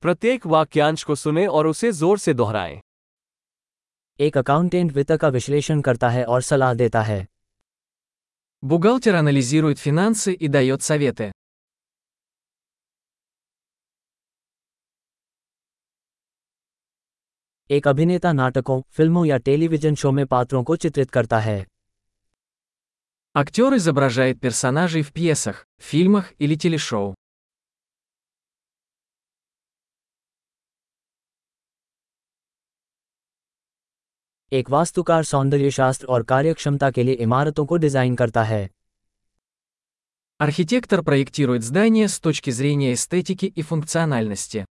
प्रत्येक वाक्यांश को सुने और उसे जोर से दोहराएं एक अकाउंटेंट वित्त का विश्लेषण करता है और सलाह देता है Бухгалтер анализирует финансы и дает советы. एक अभिनेता नाटकों फिल्मों या टेलीविजन शो में पात्रों को चित्रित करता है Актер изображает персонажей в пьесах, фильмах или телешоу. एक वास्तुकार सौंदर्यशास्त्र और कार्यक्षमता के लिए इमारतों को डिजाइन करता है Архитектор проектирует здания с точки зрения эстетики и функциональности.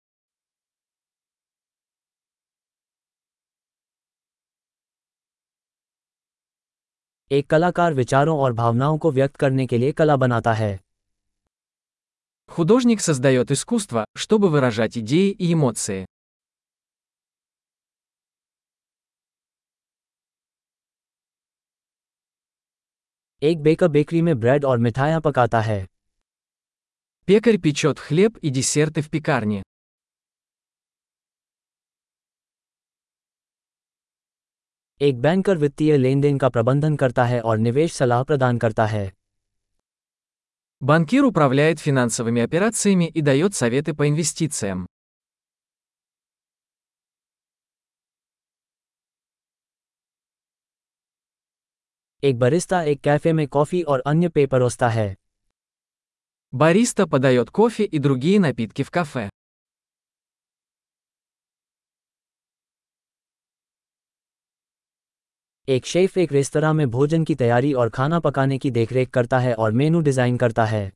एक कलाकार विचारों और भावनाओं को व्यक्त करने के लिए कला बनाता है Художник создает искусство, чтобы выражать идеи и эмоции. एक बेकर बेकरी में ब्रेड और मिठाइयाँ पकाता है Пекарь печет хлеб и десерты в пекарне. एक बैंकर वित्तीय लेन देन का प्रबंधन करता है और निवेश सलाह प्रदान करता है Банкир управляет финансовыми операциями и дает советы по инвестициям. एक बरिस्ता एक कैफे में कॉफी और अन्य पेय परोसता है Бариста подает кофе и другие напитки в кафе. एक शेफ एक रेस्तरा में भोजन की तैयारी और खाना पकाने की देखरेख करता है और मेनू डिजाइन करता है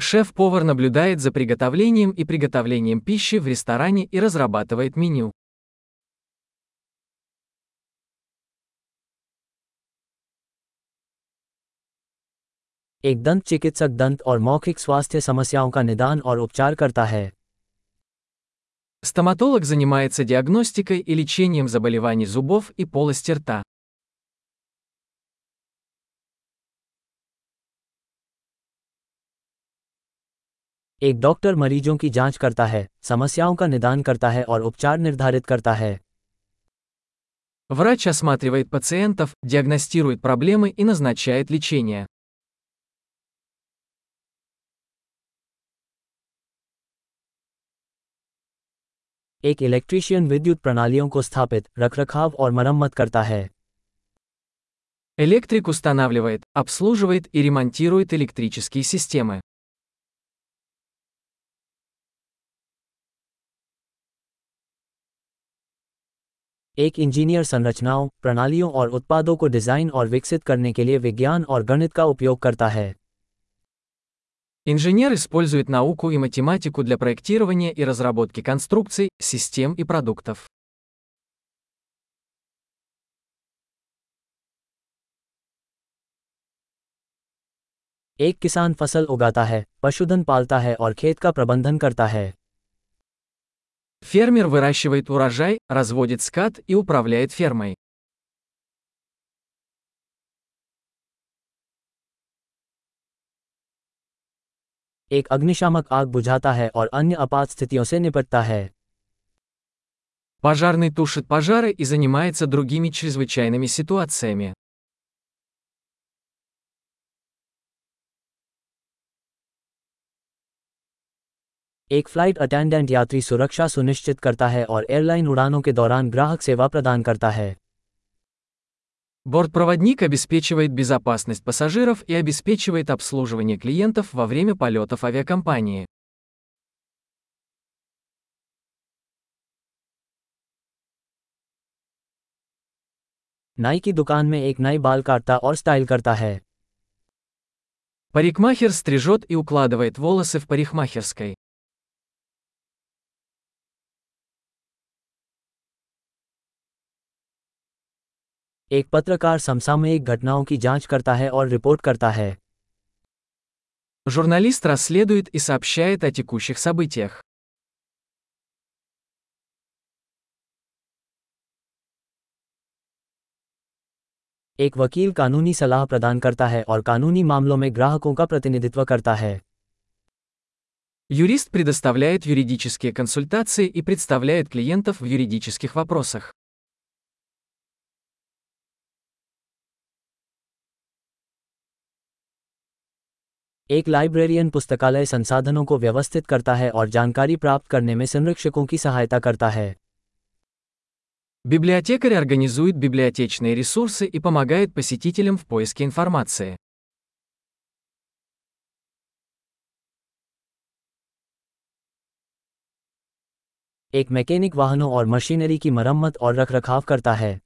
Шеф-повар наблюдает за приготовлением и приготовлением пищи в ресторане и разрабатывает меню. एक दंत चिकित्सक दंत और मौखिक स्वास्थ्य समस्याओं का निदान और उपचार करता है Стоматолог занимается диагностикой и лечением заболеваний зубов и полости рта. एक डॉक्टर मरीजों की जांच करता है समस्याओं का निदान करता है और उपचार निर्धारित करता है Врач осматривает пациентов, диагностирует проблемы и назначает лечение. एक इलेक्ट्रीशियन विद्युत प्रणालियों को स्थापित रखरखाव और मरम्मत करता है Электрик устанавливает, обслуживает и ремонтирует электрические системы. एक इंजीनियर संरचनाओं प्रणालियों और उत्पादों को डिजाइन और विकसित करने के लिए विज्ञान और गणित का उपयोग करता है Инженер использует науку и математику для проектирования и разработки конструкций, систем и продуктов. एक किसान फसल उगाता है पशुधन पालता है और खेत का प्रबंधन करता है Фермер выращивает урожай, разводит скот и управляет фермой. एक अग्निशामक आग बुझाता है और अन्य आपात स्थितियों से निपटता है Пожарный тушит пожары и занимается другими чрезвычайными ситуациями. एक फ्लाइट अटेंडेंट यात्री सुरक्षा सुनिश्चित करता है और एयरलाइन उड़ानों के दौरान ग्राहक सेवा प्रदान करता है Бортпроводник обеспечивает безопасность пассажиров и обеспечивает обслуживание клиентов во время полетов авиакомпании. नाई की दुकान में एक नाई बाल काटता और स्टाइल करता है Парикмахер стрижет и укладывает волосы в парикмахерской. एक पत्रकार समसामयिक घटनाओं की जांच करता है और रिपोर्ट करता है Журналист расследует и сообщает о текущих событиях. एक वकील कानूनी सलाह प्रदान करता है और कानूनी मामलों में ग्राहकों का प्रतिनिधित्व करता है Юрист предоставляет юридические консультации и представляет клиентов в юридических вопросах. एक लाइब्रेरियन पुस्तकालय संसाधनों को व्यवस्थित करता है और जानकारी प्राप्त करने में संरक्षकों की सहायता करता है Библиотекарь организует библиотечные ресурсы и помогает посетителям в поиске информации. एक मैकेनिक वाहनों और मशीनरी की मरम्मत और रखरखाव करता है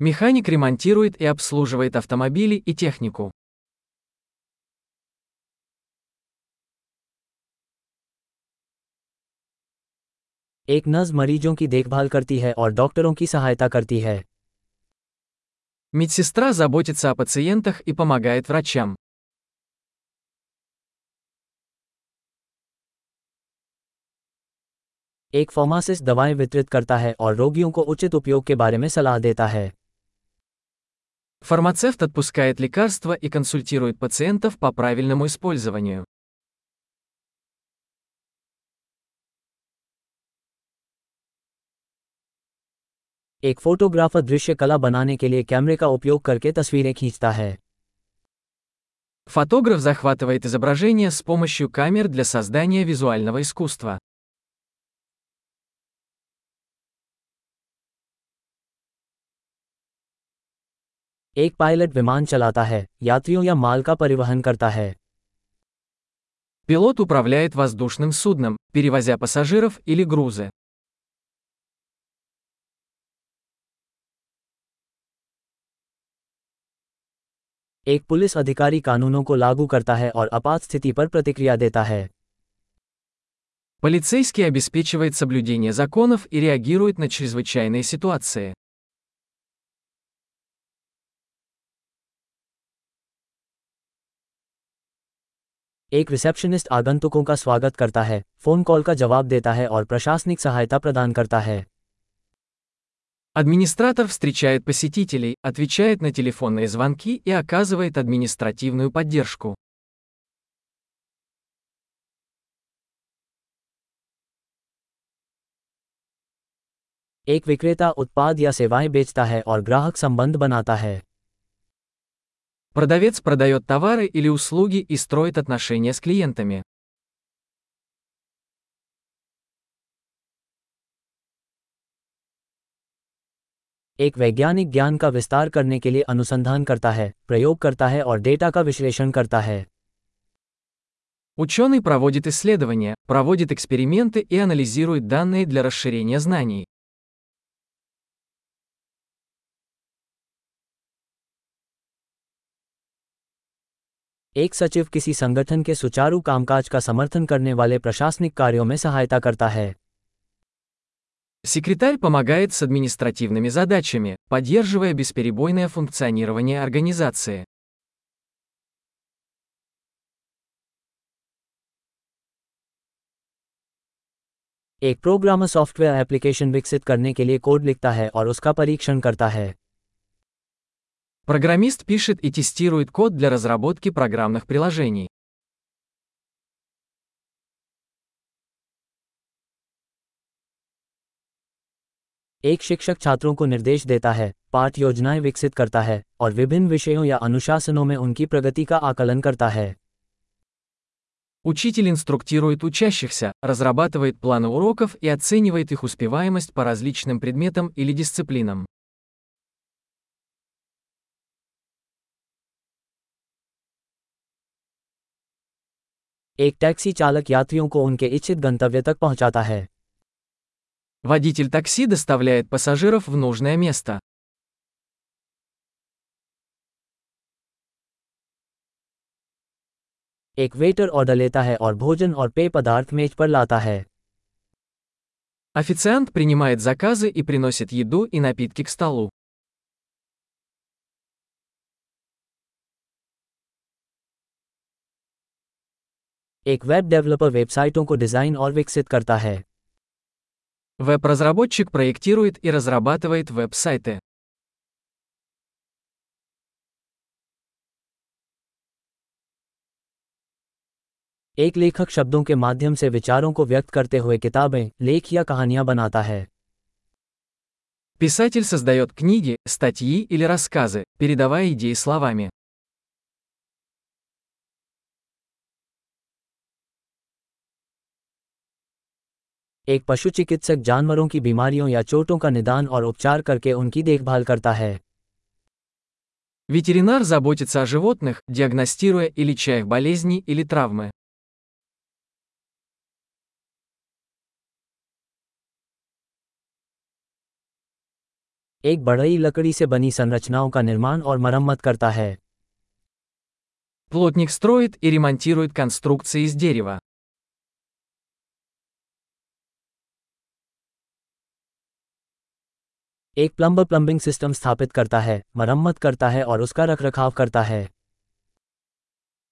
Механик ремонтирует и обслуживает автомобили и технику. एक नर्स मरीजों की देखभाल करती है और डॉक्टरों की सहायता करती है Медсестра заботится о пациентах и помогает врачам. एक फार्मासिस्ट दवाएं वितरित करता है और रोगियों को उचित उपयोग के बारे में सलाह देता है Фармацевт отпускает лекарства и консультирует пациентов по правильному использованию. एक फोटोग्राफर दृश्य कला बनाने के लिए कैमरे का उपयोग करके तस्वीरें खींचता है Фотограф захватывает изображение с помощью камер для создания визуального искусства. एक पायलट विमान चलाता है यात्रियों या माल का परिवहन करता है Пилот управляет воздушным судном, перевозя пассажиров или грузы. एक पुलिस अधिकारी कानूनों को लागू करता है और आपात स्थिति पर प्रतिक्रिया देता है Полицейский обеспечивает соблюдение законов и реагирует на чрезвычайные ситуации. एक रिसेप्शनिस्ट आगंतुकों का स्वागत करता है फोन कॉल का जवाब देता है और प्रशासनिक सहायता प्रदान करता है Администратор встречает посетителей, отвечает на телефонные звонки и оказывает административную поддержку. एक विक्रेता उत्पाद या सेवाएं बेचता है और ग्राहक संबंध बनाता है Продавец продает товары или услуги и строит отношения с клиентами. एक वैज्ञानिक ज्ञान का विस्तार करने के लिए अनुसंधान करता है प्रयोग करता है और डेटा का विश्लेषण करता है Ученый проводит исследования, проводит эксперименты и анализирует данные для расширения знаний. एक सचिव किसी संगठन के सुचारू कामकाज का समर्थन करने वाले प्रशासनिक कार्यों में सहायता करता है Секретарь помогает с административными задачами, поддерживая бесперебойное функционирование организации. एक प्रोग्रामर सॉफ्टवेयर एप्लीकेशन विकसित करने के लिए कोड लिखता है और उसका परीक्षण करता है Программист пишет и тестирует код для разработки программных приложений. एक शिक्षक छात्रों को निर्देश देता है पाठ योजनाएं विकसित करता है और विभिन्न विषयों या अनुशासनों में उनकी प्रगति का आकलन करता है Учитель инструктирует учащихся, разрабатывает планы уроков и оценивает их успеваемость по различным предметам или дисциплинам. एक टैक्सी चालक यात्रियों को उनके इच्छित गंतव्य तक पहुंचाता है Водитель такси доставляет пассажиров в нужное место. एक वेटर ऑर्डर लेता है और भोजन और पेय पदार्थ मेज पर लाता है Официант принимает заказы и приносит еду и напитки к столу. एक वेब डेवलपर वेबसाइटों को डिज़ाइन और विकसित करता है Веб-разработчик проектирует и разрабатывает веб-сайты. एक लेखक शब्दों के माध्यम से विचारों को व्यक्त करते हुए किताबें लेख या कहानियां बनाता है Писатель создает книги, статьи или рассказы, передавая идеи словами. एक पशु चिकित्सक जानवरों की बीमारियों या चोटों का निदान और उपचार करके उनकी देखभाल करता है Ветеринар заботится о животных, диагностируя и леча их болезни или травмы. एक बढ़ई लकड़ी से बनी संरचनाओं का निर्माण और मरम्मत करता है Плотник строит и ремонтирует конструкции из дерева. एक प्लम्बर प्लम्बिंग सिस्टम स्थापित करता है मरम्मत करता है और उसका रखरखाव करता है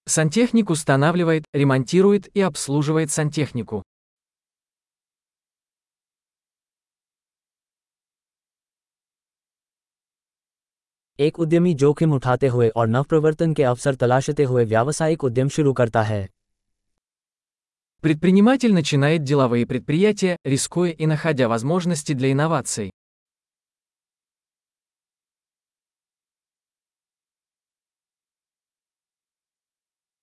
Сантехник устанавливает, ремонтирует и обслуживает сантехнику. एक उद्यमी जोखिम उठाते हुए और नवप्रवर्तन के अवसर तलाशते हुए व्यावसायिक उद्यम शुरू करता है Предприниматель начинает деловые предприятия, рискуя и находя возможности для инноваций.